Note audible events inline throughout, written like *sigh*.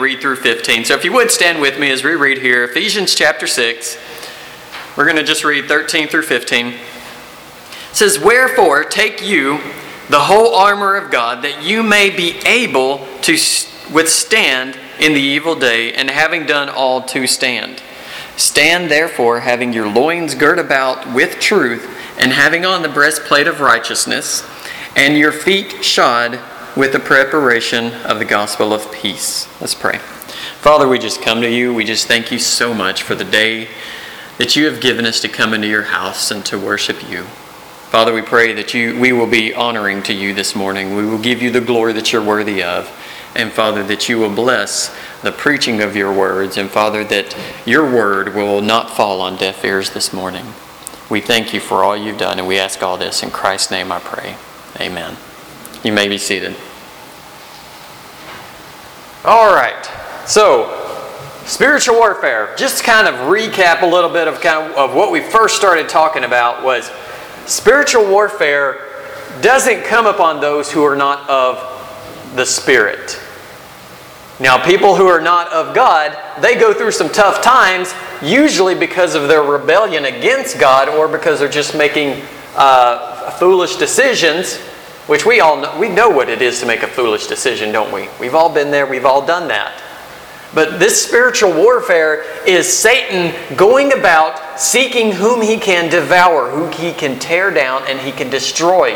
read through 15. So if you would stand with me as we read here Ephesians chapter 6. We're going to just read 13 through 15. It says, Wherefore take you the whole armor of God, that you may be able to withstand in the evil day, and having done all to stand. Stand therefore, having your loins girt about with truth, and having on the breastplate of righteousness, and your feet shod with the preparation of the gospel of peace. Let's pray. Father, we just come to you. We just thank you so much for the day that you have given us to come into your house and to worship you. Father, we pray that you we will be honoring to you this morning. We will give you the glory that you're worthy of. And Father, that you will bless the preaching of your words. And Father, that your word will not fall on deaf ears this morning. We thank you for all you've done, and we ask all this in Christ's name I pray. Amen. You may be seated. All right. So, spiritual warfare. Just to kind of recap a little bit of kind of, of what we first started talking about was spiritual warfare doesn't come upon those who are not of the Spirit. Now, people who are not of God, they go through some tough times, usually because of their rebellion against God or because they're just making uh, foolish decisions which we all know, we know what it is to make a foolish decision, don't we? We've all been there, we've all done that. But this spiritual warfare is Satan going about seeking whom he can devour, who he can tear down, and he can destroy.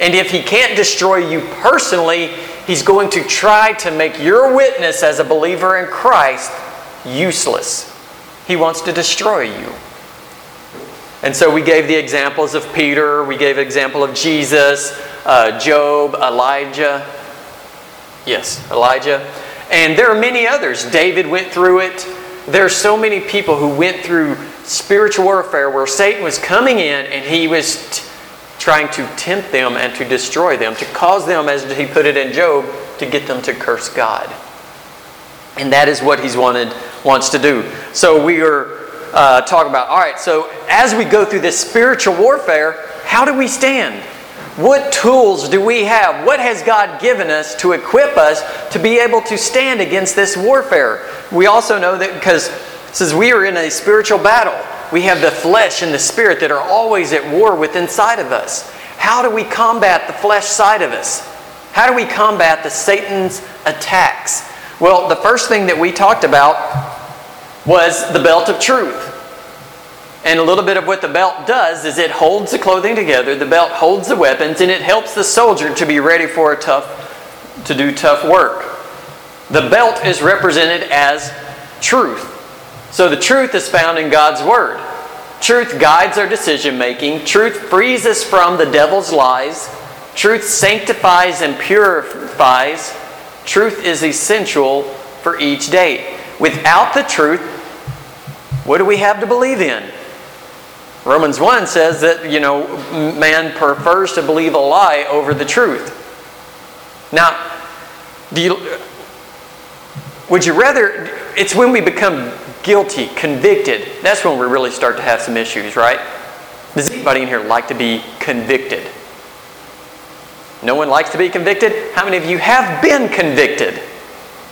And if he can't destroy you personally, he's going to try to make your witness as a believer in Christ useless. He wants to destroy you. And so we gave the examples of Peter, we gave example of Jesus, uh, Job, Elijah. Yes, Elijah. And there are many others. David went through it. There are so many people who went through spiritual warfare where Satan was coming in and he was t- trying to tempt them and to destroy them, to cause them, as he put it in Job, to get them to curse God. And that is what he's wanted wants to do. So we are uh, talking about. All right. So as we go through this spiritual warfare, how do we stand? What tools do we have? What has God given us to equip us to be able to stand against this warfare? We also know that because says we are in a spiritual battle. We have the flesh and the spirit that are always at war with inside of us. How do we combat the flesh side of us? How do we combat the Satan's attacks? Well, the first thing that we talked about was the belt of truth. And a little bit of what the belt does is it holds the clothing together, the belt holds the weapons, and it helps the soldier to be ready for a tough to do tough work. The belt is represented as truth. So the truth is found in God's word. Truth guides our decision making. Truth frees us from the devil's lies. Truth sanctifies and purifies. Truth is essential for each day. Without the truth, what do we have to believe in? Romans 1 says that, you know, man prefers to believe a lie over the truth. Now, do you, would you rather, it's when we become guilty, convicted, that's when we really start to have some issues, right? Does anybody in here like to be convicted? No one likes to be convicted? How many of you have been convicted?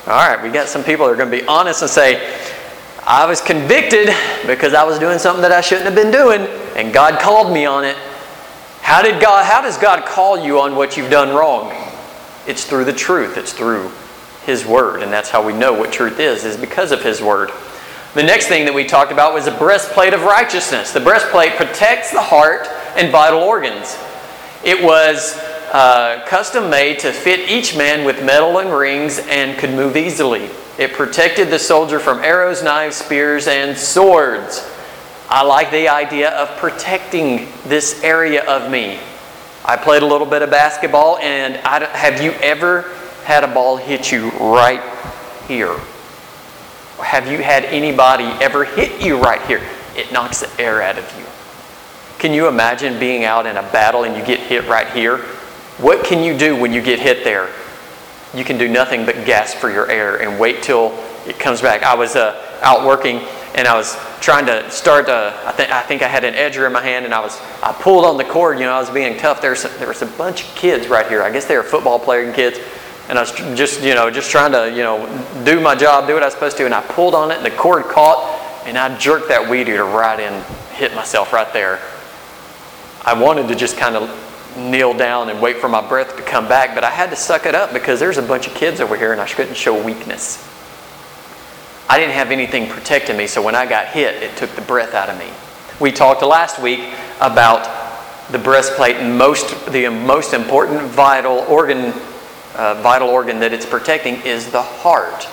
All right, we got some people that are going to be honest and say, I was convicted because I was doing something that I shouldn't have been doing, and God called me on it. How did God how does God call you on what you've done wrong? It's through the truth. It's through his word, and that's how we know what truth is is because of his word. The next thing that we talked about was the breastplate of righteousness. The breastplate protects the heart and vital organs. It was uh, custom made to fit each man with metal and rings and could move easily. It protected the soldier from arrows, knives, spears, and swords. I like the idea of protecting this area of me. I played a little bit of basketball, and I, have you ever had a ball hit you right here? Have you had anybody ever hit you right here? It knocks the air out of you. Can you imagine being out in a battle and you get hit right here? What can you do when you get hit there? you can do nothing but gasp for your air and wait till it comes back. I was uh, out working and I was trying to start. Uh, I think I think I had an edger in my hand and I was I pulled on the cord. You know, I was being tough. There's there was a bunch of kids right here. I guess they were football playing kids, and I was just, you know, just trying to, you know, do my job, do what I was supposed to, and I pulled on it, and the cord caught, and I jerked that weed eater right in, hit myself right there. I wanted to just kind of kneel down and wait for my breath to come back, but I had to suck it up because there's a bunch of kids over here, and I couldn't show weakness. I didn't have anything protecting me, so when I got hit, it took the breath out of me. We talked last week about the breastplate and most the most important vital organ uh, vital organ that it's protecting is the heart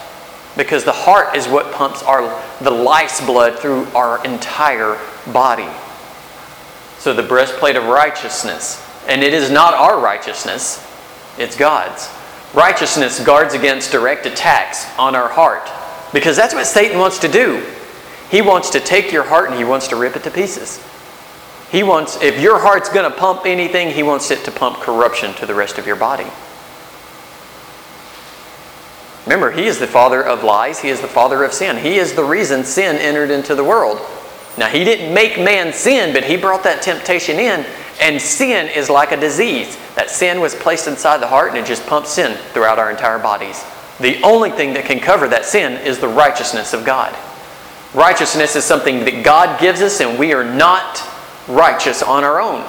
because the heart is what pumps our the life's blood through our entire body so the breastplate of righteousness and it is not our righteousness it's god's righteousness guards against direct attacks on our heart because that's what satan wants to do he wants to take your heart and he wants to rip it to pieces he wants, if your heart's going to pump anything, he wants it to pump corruption to the rest of your body. Remember, he is the father of lies. He is the father of sin. He is the reason sin entered into the world. Now, he didn't make man sin, but he brought that temptation in, and sin is like a disease. That sin was placed inside the heart, and it just pumps sin throughout our entire bodies. The only thing that can cover that sin is the righteousness of God. Righteousness is something that God gives us, and we are not righteous on our own.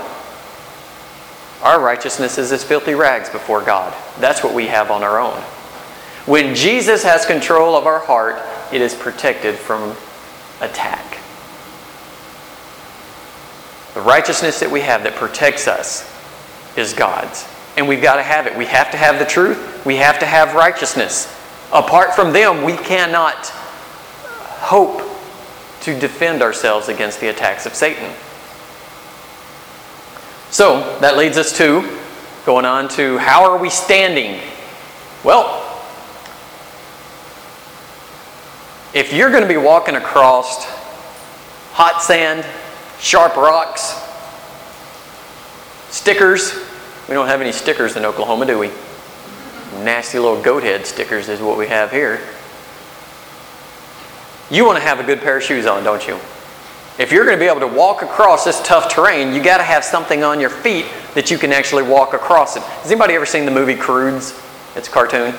Our righteousness is as filthy rags before God. That's what we have on our own. When Jesus has control of our heart, it is protected from attack. The righteousness that we have that protects us is God's. And we've got to have it. We have to have the truth. We have to have righteousness. Apart from them, we cannot hope to defend ourselves against the attacks of Satan. So that leads us to going on to how are we standing? Well, if you're going to be walking across hot sand, sharp rocks, stickers, we don't have any stickers in Oklahoma, do we? Nasty little goat head stickers is what we have here. You want to have a good pair of shoes on, don't you? If you're going to be able to walk across this tough terrain, you got to have something on your feet that you can actually walk across it. Has anybody ever seen the movie Croods? It's a cartoon,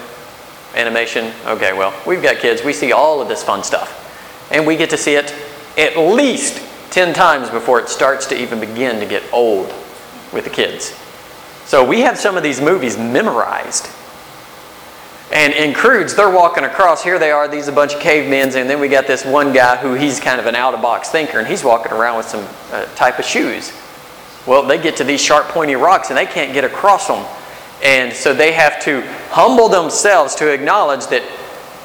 animation. Okay, well, we've got kids. We see all of this fun stuff. And we get to see it at least 10 times before it starts to even begin to get old with the kids. So we have some of these movies memorized. And in Croods, they're walking across. Here they are, these are a bunch of cavemen, and then we got this one guy who he's kind of an out of box thinker, and he's walking around with some uh, type of shoes. Well, they get to these sharp, pointy rocks, and they can't get across them. And so they have to humble themselves to acknowledge that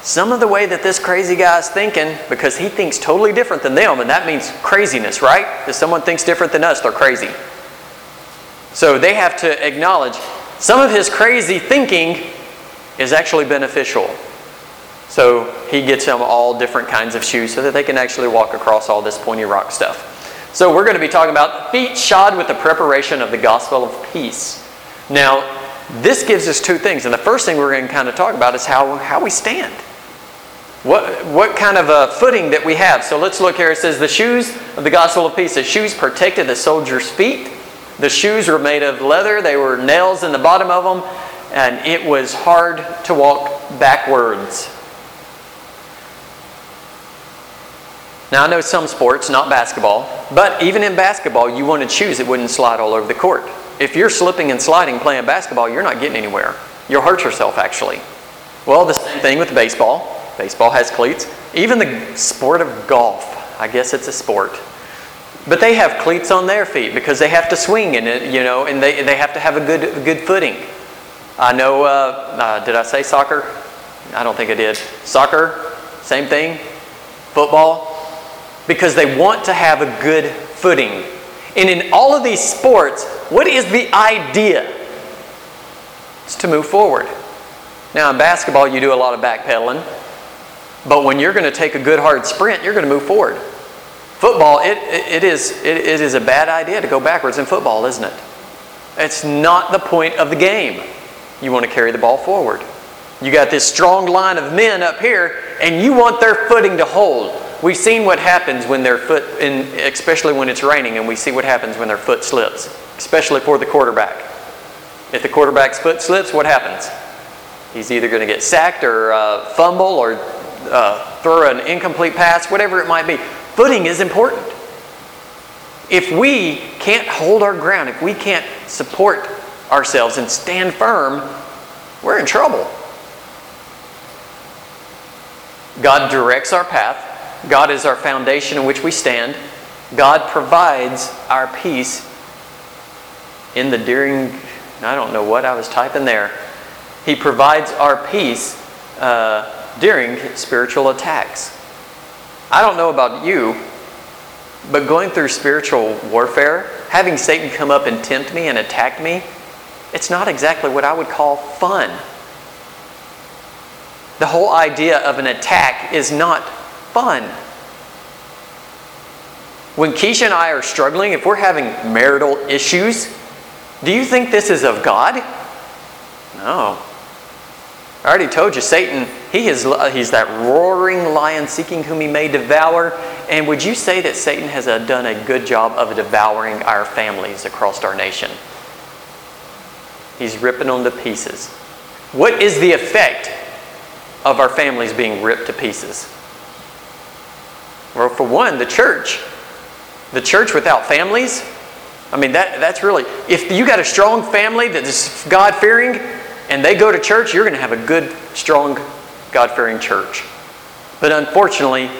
some of the way that this crazy guy is thinking, because he thinks totally different than them, and that means craziness, right? If someone thinks different than us, they're crazy. So they have to acknowledge some of his crazy thinking is actually beneficial. So he gets them all different kinds of shoes so that they can actually walk across all this pointy rock stuff. So we're going to be talking about feet shod with the preparation of the gospel of peace. Now, this gives us two things. And the first thing we're going to kind of talk about is how, how we stand. What, what kind of a footing that we have. So let's look here. It says, The shoes of the gospel of peace. The shoes protected the soldier's feet. The shoes were made of leather, they were nails in the bottom of them and it was hard to walk backwards. Now, I know some sports, not basketball, but even in basketball, you wanted shoes that wouldn't slide all over the court. If you're slipping and sliding playing basketball, you're not getting anywhere. You'll hurt yourself, actually. Well, the same thing with baseball. Baseball has cleats. Even the sport of golf, I guess it's a sport. But they have cleats on their feet because they have to swing in it, you know, and they, they have to have a good, good footing. I know, uh, uh, did I say soccer? I don't think I did. Soccer, same thing. Football, because they want to have a good footing. And in all of these sports, what is the idea? It's to move forward. Now, in basketball, you do a lot of backpedaling, but when you're going to take a good hard sprint, you're going to move forward. Football, it, it, is, it, it is a bad idea to go backwards in football, isn't it? It's not the point of the game. You want to carry the ball forward. You got this strong line of men up here, and you want their footing to hold. We've seen what happens when their foot, in, especially when it's raining, and we see what happens when their foot slips, especially for the quarterback. If the quarterback's foot slips, what happens? He's either going to get sacked or uh, fumble or uh, throw an incomplete pass, whatever it might be. Footing is important. If we can't hold our ground, if we can't support ourselves and stand firm, we're in trouble. God directs our path. God is our foundation in which we stand. God provides our peace in the during, I don't know what I was typing there. He provides our peace uh, during spiritual attacks. I don't know about you, but going through spiritual warfare, having Satan come up and tempt me and attack me, it's not exactly what I would call fun. The whole idea of an attack is not fun. When Keisha and I are struggling, if we're having marital issues, do you think this is of God? No. I already told you, Satan, he is, he's that roaring lion seeking whom he may devour. And would you say that Satan has uh, done a good job of devouring our families across our nation? He's ripping them to pieces. What is the effect of our families being ripped to pieces? Well, for one, the church. The church without families, I mean, that, that's really, if you got a strong family that is God fearing and they go to church, you're going to have a good, strong, God fearing church. But unfortunately,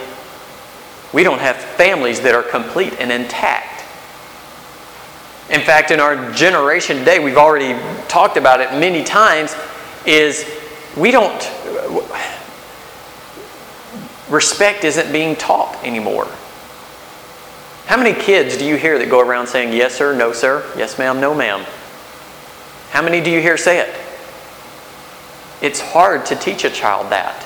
we don't have families that are complete and intact. In fact, in our generation today, we've already talked about it many times, is we don't, respect isn't being taught anymore. How many kids do you hear that go around saying yes, sir, no, sir, yes, ma'am, no, ma'am? How many do you hear say it? It's hard to teach a child that.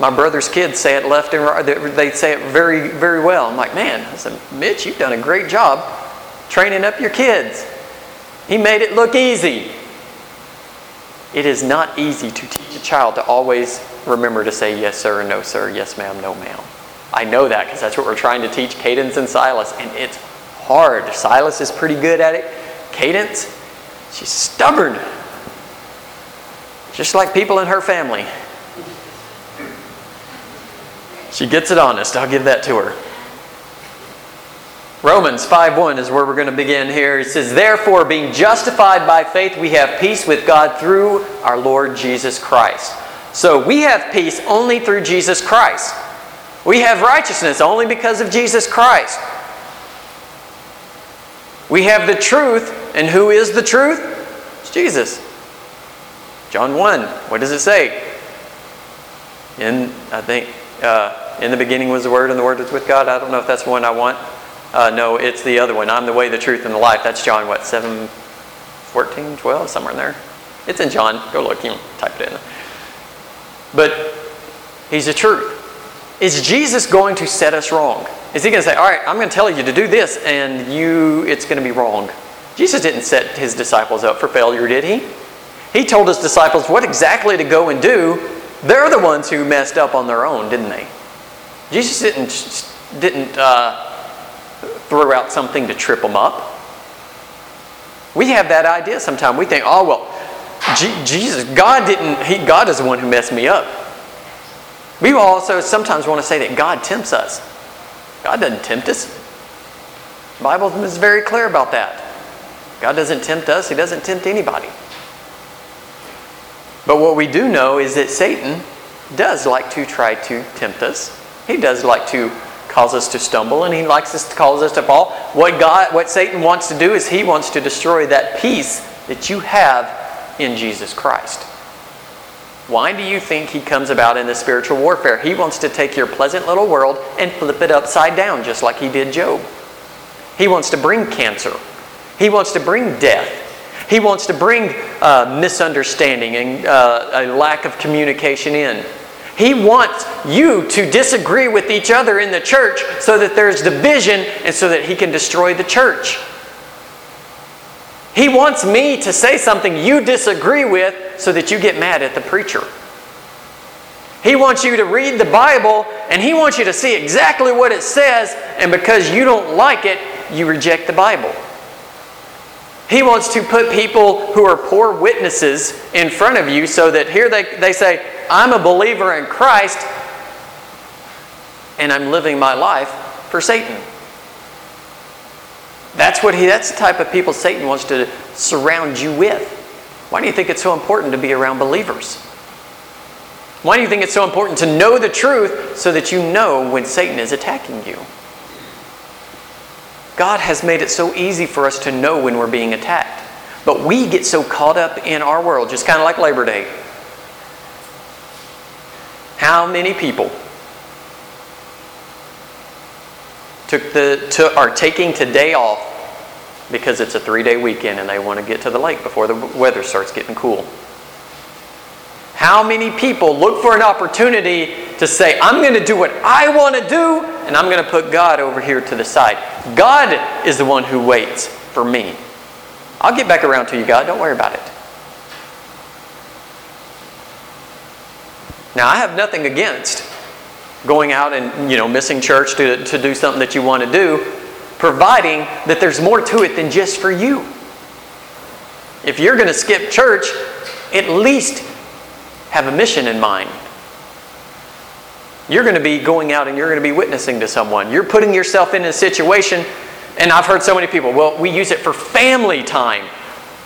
My brother's kids say it left and right. They say it very, very well. I'm like, man, I said, Mitch, you've done a great job training up your kids. He made it look easy. It is not easy to teach a child to always remember to say yes, sir, no, sir, yes, ma'am, no, ma'am. I know that because that's what we're trying to teach Cadence and Silas, and it's hard. Silas is pretty good at it. Cadence, she's stubborn. Just like people in her family. She gets it honest. I'll give that to her. Romans 5:1 is where we're going to begin here. It says, "Therefore, being justified by faith, we have peace with God through our Lord Jesus Christ." So, we have peace only through Jesus Christ. We have righteousness only because of Jesus Christ. We have the truth, and who is the truth? It's Jesus. John 1, what does it say? In, I think, uh, in the beginning was the Word, and the Word was with God. I don't know if that's the one I want. Uh, no, it's the other one. I'm the way, the truth, and the life. That's John, what, 7, 14, 12, somewhere in there. It's in John. Go look. You type it in. But He's the truth. Is Jesus going to set us wrong? Is he going to say, "All right, I'm going to tell you to do this, and you, it's going to be wrong"? Jesus didn't set his disciples up for failure, did he? He told his disciples what exactly to go and do. They're the ones who messed up on their own, didn't they? Jesus didn't didn't uh, throw out something to trip them up. We have that idea sometimes. We think, "Oh well, G- Jesus, God didn't. He, God is the one who messed me up." We also sometimes want to say that God tempts us. God doesn't tempt us. The Bible is very clear about that. God doesn't tempt us, He doesn't tempt anybody. But what we do know is that Satan does like to try to tempt us. He does like to cause us to stumble and he likes us to cause us to fall. What God what Satan wants to do is he wants to destroy that peace that you have in Jesus Christ. Why do you think he comes about in the spiritual warfare? He wants to take your pleasant little world and flip it upside down, just like he did Job. He wants to bring cancer. He wants to bring death. He wants to bring uh, misunderstanding and uh, a lack of communication in. He wants you to disagree with each other in the church so that there's division and so that he can destroy the church. He wants me to say something you disagree with so that you get mad at the preacher. He wants you to read the Bible and he wants you to see exactly what it says, and because you don't like it, you reject the Bible. He wants to put people who are poor witnesses in front of you so that here they, they say, I'm a believer in Christ and I'm living my life for Satan. That's what he that's the type of people Satan wants to surround you with. Why do you think it's so important to be around believers? Why do you think it's so important to know the truth so that you know when Satan is attacking you? God has made it so easy for us to know when we're being attacked. But we get so caught up in our world, just kind of like Labor Day. How many people took the, to, are taking today off because it's a three day weekend and they want to get to the lake before the weather starts getting cool? How many people look for an opportunity to say, I'm going to do what I want to do, and I'm going to put God over here to the side? God is the one who waits for me. I'll get back around to you, God. Don't worry about it. Now, I have nothing against going out and you know missing church to, to do something that you want to do, providing that there's more to it than just for you. If you're going to skip church, at least have a mission in mind. You're going to be going out and you're going to be witnessing to someone. You're putting yourself in a situation, and I've heard so many people, well, we use it for family time.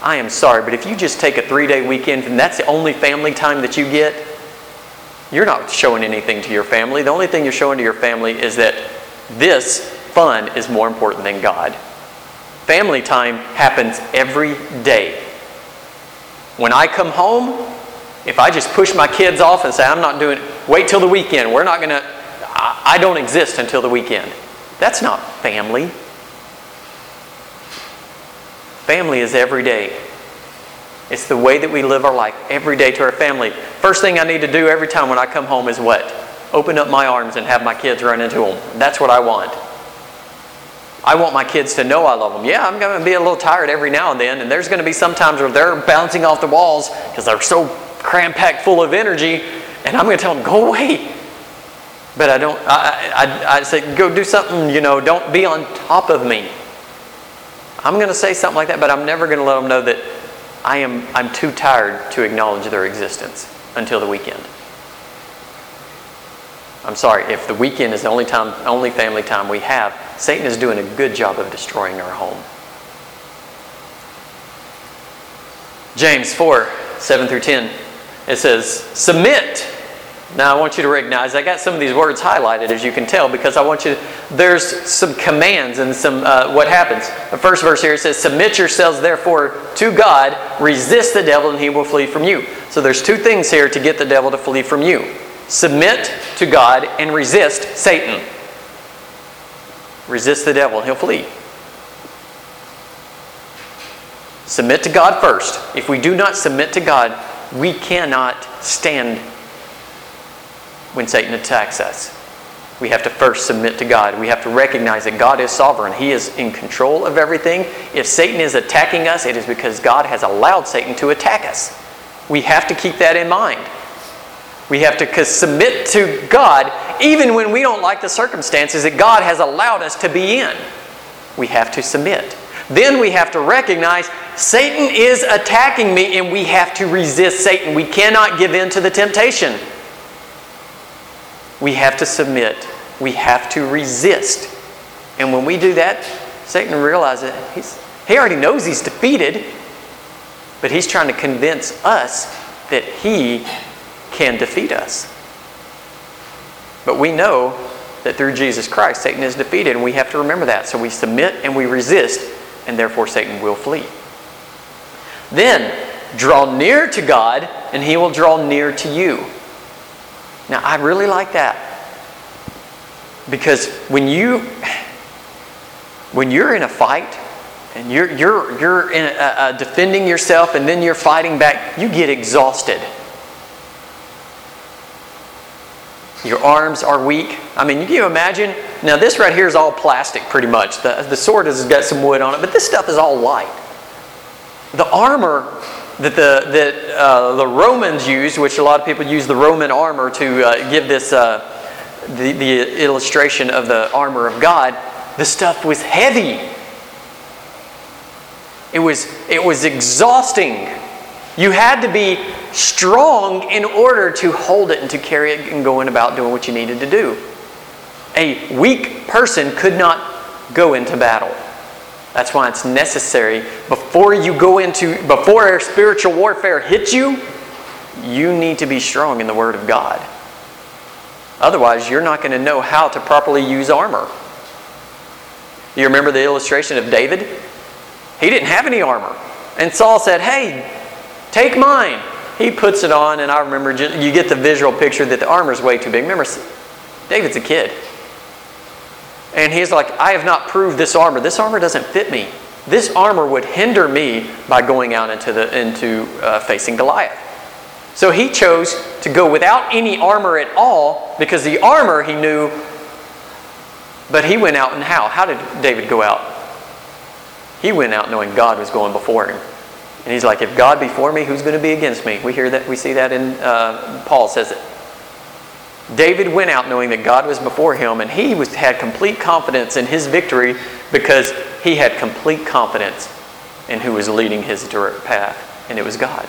I am sorry, but if you just take a three day weekend and that's the only family time that you get, you're not showing anything to your family. The only thing you're showing to your family is that this fun is more important than God. Family time happens every day. When I come home, if I just push my kids off and say, I'm not doing it, wait till the weekend, we're not going to, I don't exist until the weekend. That's not family. Family is every day. It's the way that we live our life every day to our family. First thing I need to do every time when I come home is what? Open up my arms and have my kids run into them. That's what I want. I want my kids to know I love them. Yeah, I'm going to be a little tired every now and then, and there's going to be some times where they're bouncing off the walls because they're so cram packed full of energy, and I'm going to tell them, go away. But I don't, I, I, I say, go do something, you know, don't be on top of me. I'm going to say something like that, but I'm never going to let them know that I am, I'm too tired to acknowledge their existence until the weekend. I'm sorry, if the weekend is the only time, only family time we have, Satan is doing a good job of destroying our home. James 4, 7 through 10. It says, Submit. Now I want you to recognize I got some of these words highlighted as you can tell because I want you to, there's some commands and some uh, what happens. The first verse here says, Submit yourselves therefore to God, resist the devil, and he will flee from you. So there's two things here to get the devil to flee from you submit to God and resist Satan. Resist the devil and he'll flee. Submit to God first. If we do not submit to God, we cannot stand when Satan attacks us. We have to first submit to God. We have to recognize that God is sovereign. He is in control of everything. If Satan is attacking us, it is because God has allowed Satan to attack us. We have to keep that in mind. We have to submit to God even when we don't like the circumstances that God has allowed us to be in. We have to submit. Then we have to recognize Satan is attacking me and we have to resist Satan. We cannot give in to the temptation. We have to submit. We have to resist. And when we do that, Satan realizes he's, he already knows he's defeated, but he's trying to convince us that he can defeat us. But we know that through Jesus Christ, Satan is defeated, and we have to remember that. So we submit and we resist, and therefore Satan will flee. Then, draw near to God, and he will draw near to you. Now, I really like that. Because when you when you're in a fight and you're you're you're in defending yourself and then you're fighting back, you get exhausted. Your arms are weak. I mean, can you imagine? Now, this right here is all plastic pretty much. The, the sword has got some wood on it, but this stuff is all light. The armor that the, that, uh, the Romans used, which a lot of people use the Roman armor to uh, give this uh, the, the illustration of the armor of God, the stuff was heavy. It was, it was exhausting. You had to be strong in order to hold it and to carry it and going about doing what you needed to do. A weak person could not go into battle. That's why it's necessary before you go into, before spiritual warfare hits you, you need to be strong in the Word of God. Otherwise, you're not going to know how to properly use armor. You remember the illustration of David? He didn't have any armor. And Saul said, Hey, take mine. He puts it on, and I remember you get the visual picture that the armor's way too big. Remember, David's a kid. And he's like, I have not proved this armor. This armor doesn't fit me. This armor would hinder me by going out into, the, into uh, facing Goliath. So he chose to go without any armor at all because the armor he knew, but he went out and how? How did David go out? He went out knowing God was going before him. And he's like, if God be for me, who's going to be against me? We hear that, we see that in, uh, Paul says it. David went out knowing that God was before him, and he was, had complete confidence in his victory because he had complete confidence in who was leading his direct path, and it was God.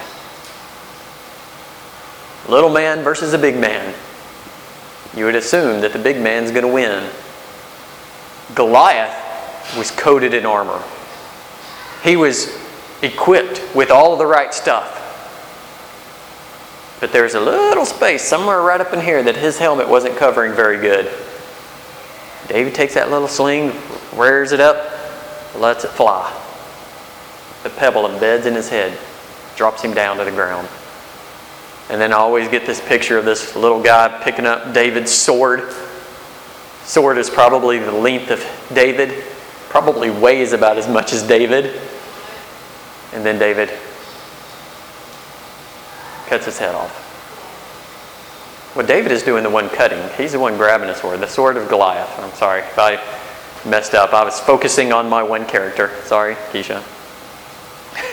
Little man versus a big man. You would assume that the big man's going to win. Goliath was coated in armor. He was equipped with all of the right stuff. But there's a little space somewhere right up in here that his helmet wasn't covering very good. David takes that little sling, rears it up, lets it fly. The pebble embeds in his head, drops him down to the ground. And then I always get this picture of this little guy picking up David's sword. Sword is probably the length of David, probably weighs about as much as David. And then David cuts his head off. Well, David is doing the one cutting. He's the one grabbing the sword, the sword of Goliath. I'm sorry if I messed up. I was focusing on my one character. Sorry, Keisha.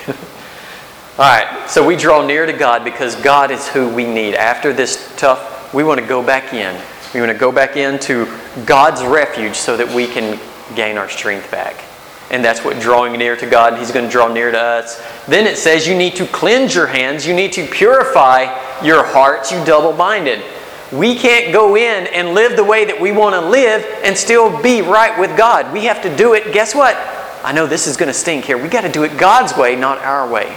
*laughs* All right, so we draw near to God because God is who we need. After this tough, we want to go back in. We want to go back into God's refuge so that we can gain our strength back. And that's what drawing near to God, He's going to draw near to us. Then it says you need to cleanse your hands, you need to purify your hearts, you double minded. We can't go in and live the way that we want to live and still be right with God. We have to do it. Guess what? I know this is going to stink here. We got to do it God's way, not our way.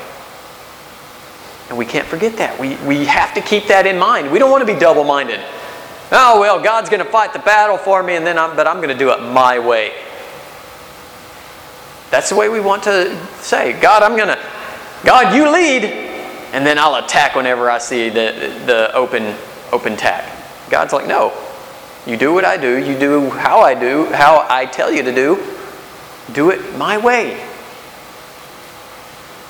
And we can't forget that. We, we have to keep that in mind. We don't want to be double minded. Oh, well, God's going to fight the battle for me, and then I'm, but I'm going to do it my way. That's the way we want to say, God, I'm going to, God, you lead, and then I'll attack whenever I see the, the open, open tack. God's like, no. You do what I do. You do how I do, how I tell you to do. Do it my way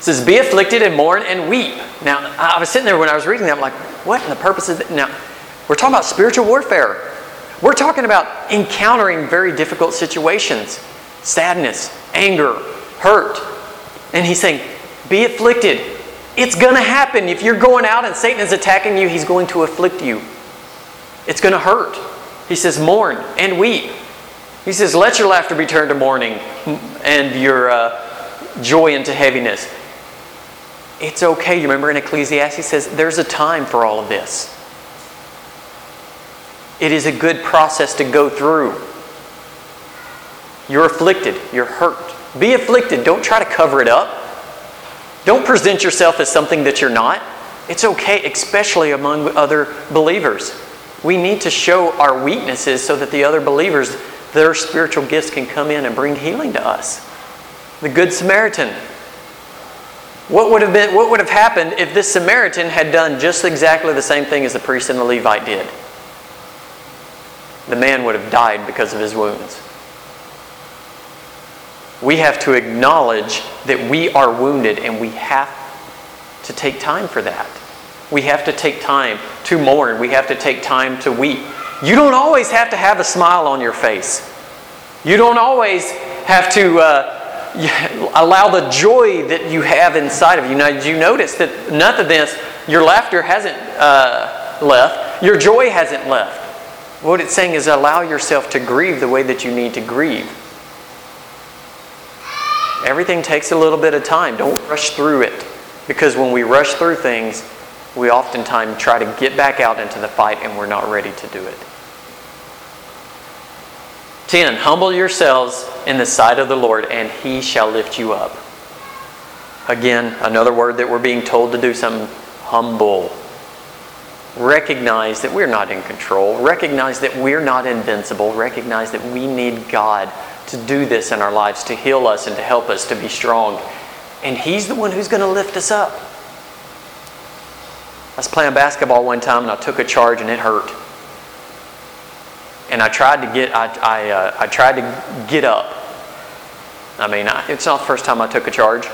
says, Be afflicted and mourn and weep. Now, I was sitting there when I was reading that, I'm like, what in the purpose of that? Now, we're talking about spiritual warfare. We're talking about encountering very difficult situations sadness, anger, hurt. And he's saying, Be afflicted. It's going to happen. If you're going out and Satan is attacking you, he's going to afflict you. It's going to hurt. He says, Mourn and weep. He says, Let your laughter be turned to mourning and your uh, joy into heaviness. It's okay. You remember in Ecclesiastes says there's a time for all of this. It is a good process to go through. You're afflicted, you're hurt. Be afflicted. Don't try to cover it up. Don't present yourself as something that you're not. It's okay, especially among other believers. We need to show our weaknesses so that the other believers, their spiritual gifts can come in and bring healing to us. The Good Samaritan, what would have been what would have happened if this Samaritan had done just exactly the same thing as the priest and the Levite did? The man would have died because of his wounds. We have to acknowledge that we are wounded and we have to take time for that. We have to take time to mourn. We have to take time to weep. You don't always have to have a smile on your face. You don't always have to uh, *laughs* allow the joy that you have inside of you. Now, you notice that none of this, your laughter hasn't uh, left, your joy hasn't left. What it's saying is allow yourself to grieve the way that you need to grieve. Everything takes a little bit of time. Don't rush through it. Because when we rush through things, we oftentimes try to get back out into the fight and we're not ready to do it. 10. Humble yourselves in the sight of the Lord, and he shall lift you up. Again, another word that we're being told to do something humble. Recognize that we're not in control. Recognize that we're not invincible. Recognize that we need God to do this in our lives, to heal us and to help us to be strong. And He's the one who's going to lift us up. I was playing basketball one time and I took a charge and it hurt. And I tried to get I, I, uh, I tried to get up. I mean, I, it's not the first time I took a charge.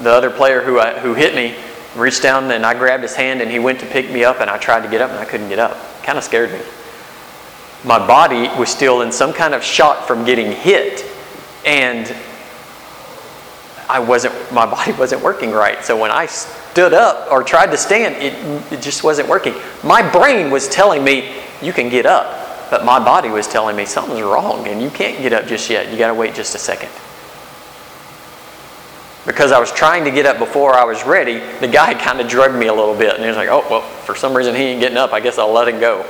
The other player who, I, who hit me reached down and I grabbed his hand and he went to pick me up and I tried to get up and I couldn't get up. Kind of scared me. My body was still in some kind of shock from getting hit and I wasn't my body *laughs* wasn't working right. So when I stood up or tried to stand, it, it just wasn't working. My brain was telling me you can get up, but my body was telling me something's wrong and you can't get up just yet. You got to wait just a second because I was trying to get up before I was ready, the guy *laughs* kind of drugged me a little bit. And he was like, oh, well, for some reason he ain't getting up. I guess I'll let him go.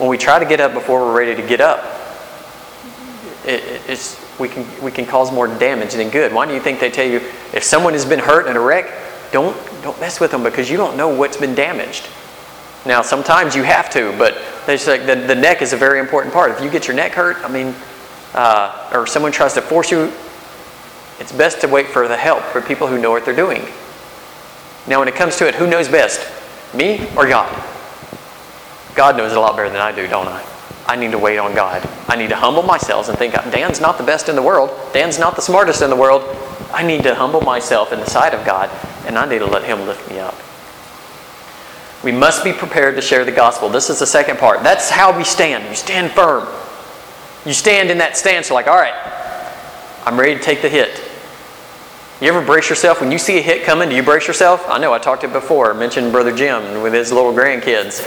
When we try to get up before we're ready to get up, it, it's, we, can, we can cause more damage than good. Why do you think they tell you if someone has been hurt in a wreck, don't, don't mess with them because you don't know what's been damaged? Now, sometimes you have to, but like the, the neck is a very important part. If you get your neck hurt, I mean, uh, or someone tries to force you it's best to wait for the help for people who know what they're doing. Now, when it comes to it, who knows best? Me or God? God knows a lot better than I do, don't I? I need to wait on God. I need to humble myself and think, Dan's not the best in the world. Dan's not the smartest in the world. I need to humble myself in the sight of God, and I need to let Him lift me up. We must be prepared to share the gospel. This is the second part. That's how we stand. You stand firm. You stand in that stance. Like, all right, I'm ready to take the hit. You ever brace yourself when you see a hit coming? Do you brace yourself? I know I talked it before. I mentioned Brother Jim with his little grandkids.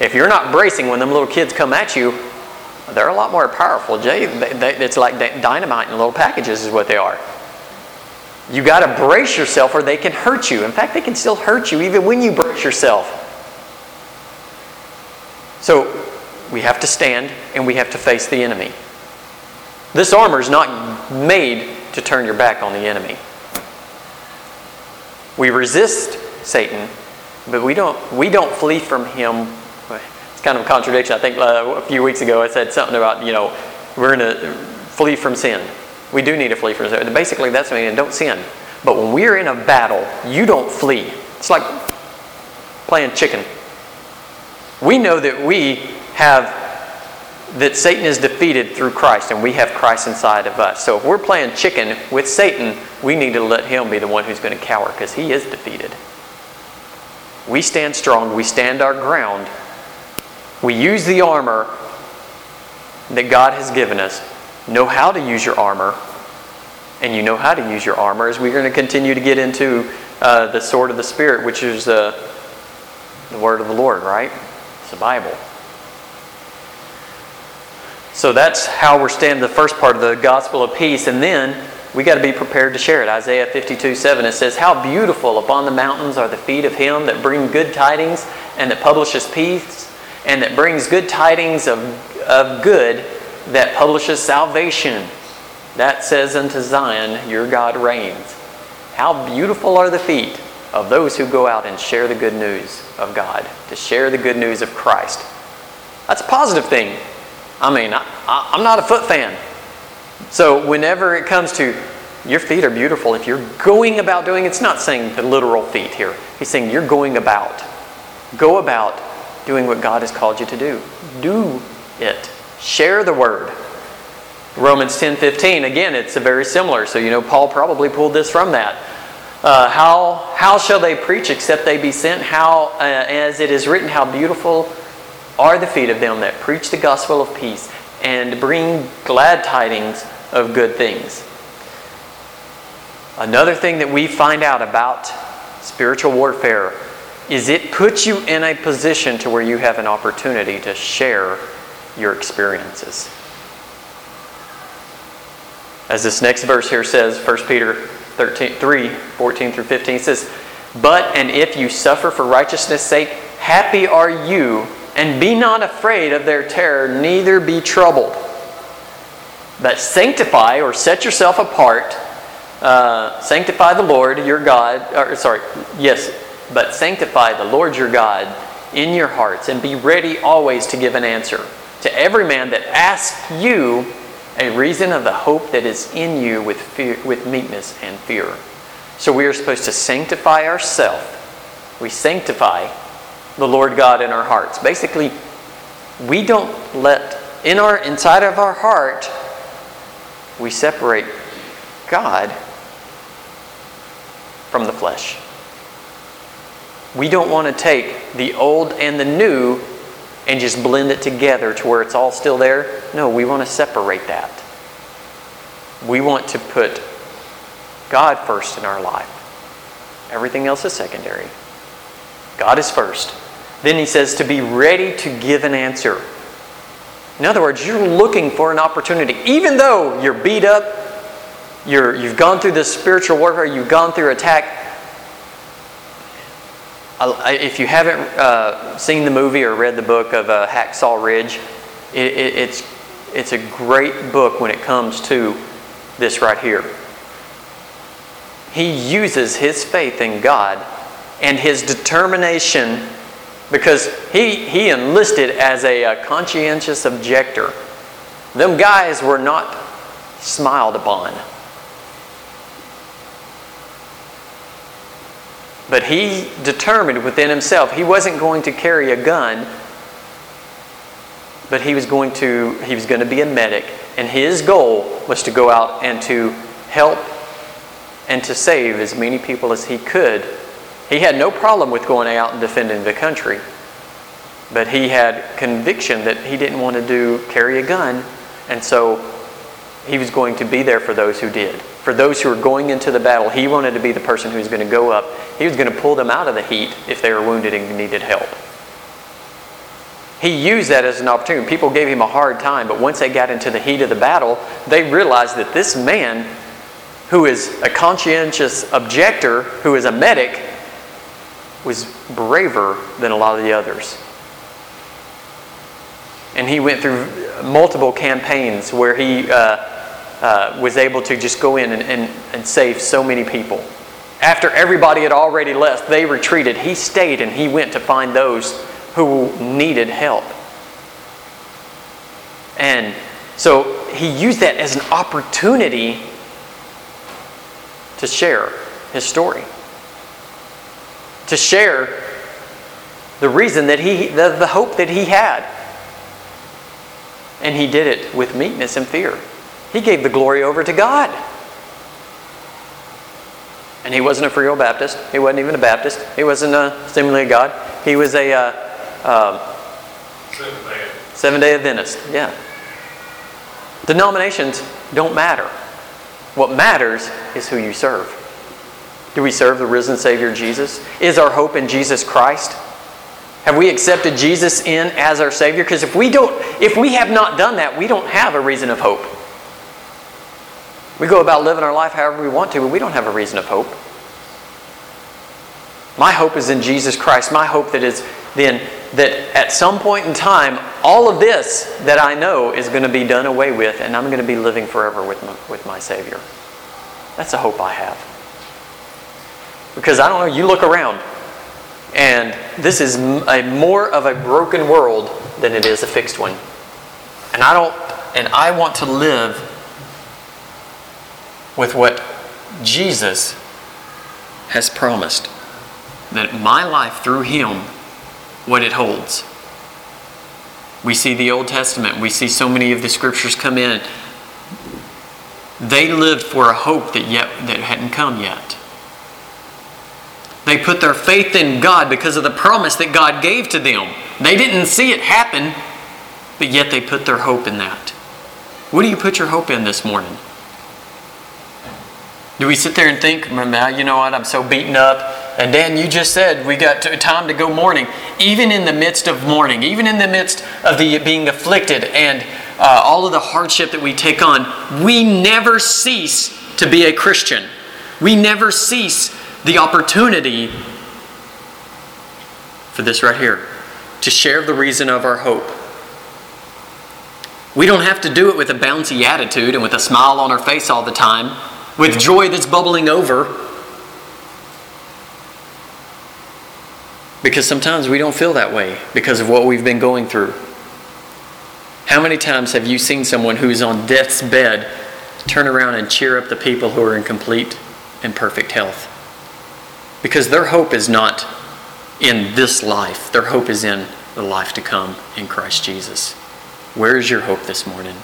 If you're not bracing when them little kids come at you, they're a lot more powerful. Jay, they, they, it's like dynamite in little packages, is what they are. You got to brace yourself, or they can hurt you. In fact, they can still hurt you even when you brace yourself. So we have to stand and we have to face the enemy. This armor is not made to turn your back on the enemy. We resist Satan, but we don't, we don't flee from him. Kind of contradiction. I think uh, a few weeks ago I said something about, you know, we're going to flee from sin. We do need to flee from sin. Basically, that's meaning don't sin. But when we're in a battle, you don't flee. It's like playing chicken. We know that we have that Satan is defeated through Christ and we have Christ inside of us. So if we're playing chicken with Satan, we need to let him be the one who's going to cower because he is defeated. We stand strong, we stand our ground. We use the armor that God has given us. Know how to use your armor, and you know how to use your armor as we're going to continue to get into uh, the sword of the Spirit, which is uh, the word of the Lord, right? It's the Bible. So that's how we're standing the first part of the gospel of peace. And then we got to be prepared to share it. Isaiah 52 7, it says, How beautiful upon the mountains are the feet of him that bring good tidings and that publishes peace and that brings good tidings of, of good that publishes salvation. That says unto Zion, Your God reigns. How beautiful are the feet of those who go out and share the good news of God, to share the good news of Christ. That's a positive thing. I mean, I, am not a foot fan. So whenever it comes to your feet are beautiful, if you're going about doing, it's not saying the literal feet here. He's saying you're going about. Go about doing what God has called you to do. Do it. Share the word. Romans 10 15, again, it's very similar. So, you know, Paul probably pulled this from that. Uh, how, how shall they preach except they be sent? How, uh, as it is written, how beautiful are the feet of them that preach the gospel of peace and bring glad tidings of good things. Another thing that we find out about spiritual warfare is it puts you in a position to where you have an opportunity to share your experiences. As this next verse here says, 1 Peter 13, 3 14 through 15 says, But and if you suffer for righteousness' sake, happy are you, and be not afraid of their terror, neither be troubled. But sanctify or set yourself apart, uh, sanctify the Lord your God, or sorry, yes, but sanctify the Lord your God in your hearts, and be ready always to give an answer to every man that asks you a reason of the hope that is in you with, fear, with meekness and fear. So we are supposed to sanctify ourselves. We sanctify the Lord God in our hearts. Basically, we don't let in our inside of our heart we separate God from the flesh. We don't want to take the old and the new and just blend it together to where it's all still there. No, we want to separate that. We want to put God first in our life. Everything else is secondary. God is first. Then he says to be ready to give an answer. In other words, you're looking for an opportunity. Even though you're beat up, you're, you've gone through this spiritual warfare, you've gone through attack, if you haven't uh, seen the movie or read the book of uh, Hacksaw Ridge, it, it, it's, it's a great book when it comes to this right here. He uses his faith in God and his determination because he, he enlisted as a, a conscientious objector. Them guys were not smiled upon. But he determined within himself he wasn't going to carry a gun, but he was going to he was going to be a medic, and his goal was to go out and to help and to save as many people as he could. He had no problem with going out and defending the country, but he had conviction that he didn't want to do carry a gun, and so he was going to be there for those who did. For those who were going into the battle, he wanted to be the person who was going to go up. He was going to pull them out of the heat if they were wounded and needed help. He used that as an opportunity. People gave him a hard time, but once they got into the heat of the battle, they realized that this man, who is a conscientious objector, who is a medic, was braver than a lot of the others. And he went through multiple campaigns where he uh, uh, was able to just go in and, and, and save so many people. After everybody had already left, they retreated. He stayed and he went to find those who needed help. And so he used that as an opportunity to share his story. To share the reason that he, the, the hope that he had. And he did it with meekness and fear. He gave the glory over to God. And he wasn't a Free Will Baptist. He wasn't even a Baptist. He wasn't a of God. He was a uh, uh, Seven Day Adventist. Yeah. Denominations don't matter. What matters is who you serve. Do we serve the risen Savior Jesus? Is our hope in Jesus Christ? Have we accepted Jesus in as our Savior? Because if we don't, if we have not done that, we don't have a reason of hope. We go about living our life however we want to, but we don't have a reason of hope. My hope is in Jesus Christ. My hope that is then that at some point in time, all of this that I know is going to be done away with, and I'm going to be living forever with my, with my Savior. That's a hope I have. Because I don't know, you look around, and this is a more of a broken world than it is a fixed one. And I don't, and I want to live with what Jesus has promised. That my life through Him, what it holds. We see the Old Testament, we see so many of the scriptures come in. They lived for a hope that yet that hadn't come yet. They put their faith in God because of the promise that God gave to them. They didn't see it happen, but yet they put their hope in that. What do you put your hope in this morning? Do we sit there and think, you know what, I'm so beaten up? And Dan, you just said we got time to go mourning. Even in the midst of mourning, even in the midst of the being afflicted and uh, all of the hardship that we take on, we never cease to be a Christian. We never cease the opportunity for this right here to share the reason of our hope. We don't have to do it with a bouncy attitude and with a smile on our face all the time, with joy that's bubbling over. Because sometimes we don't feel that way because of what we've been going through. How many times have you seen someone who's on death's bed turn around and cheer up the people who are in complete and perfect health? Because their hope is not in this life, their hope is in the life to come in Christ Jesus. Where is your hope this morning?